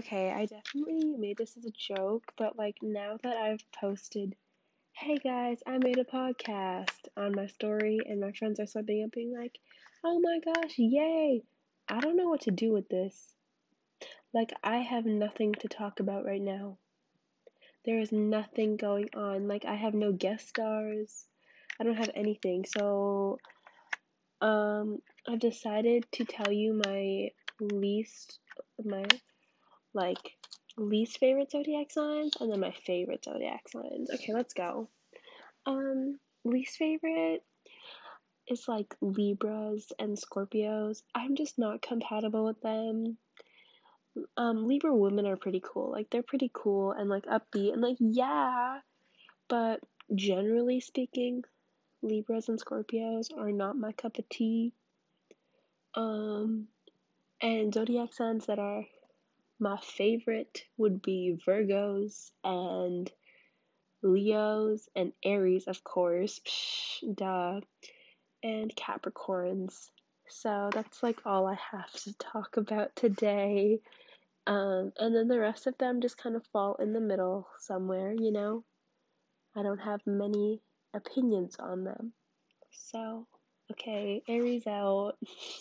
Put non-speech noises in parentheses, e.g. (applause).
Okay, I definitely made this as a joke, but like now that I've posted, hey guys, I made a podcast on my story, and my friends are subbing up being like, oh my gosh, yay! I don't know what to do with this. Like, I have nothing to talk about right now. There is nothing going on. Like, I have no guest stars. I don't have anything. So, um, I've decided to tell you my least, my like least favorite zodiac signs and then my favorite zodiac signs. Okay, let's go. Um, least favorite is like Libras and Scorpios. I'm just not compatible with them. Um, Libra women are pretty cool. Like they're pretty cool and like upbeat and like yeah, but generally speaking, Libras and Scorpios are not my cup of tea. Um, and zodiac signs that are my favorite would be Virgos and Leos and Aries, of course. Psh, duh. And Capricorns. So that's like all I have to talk about today. Um, and then the rest of them just kind of fall in the middle somewhere, you know? I don't have many opinions on them. So, okay, Aries out. (laughs)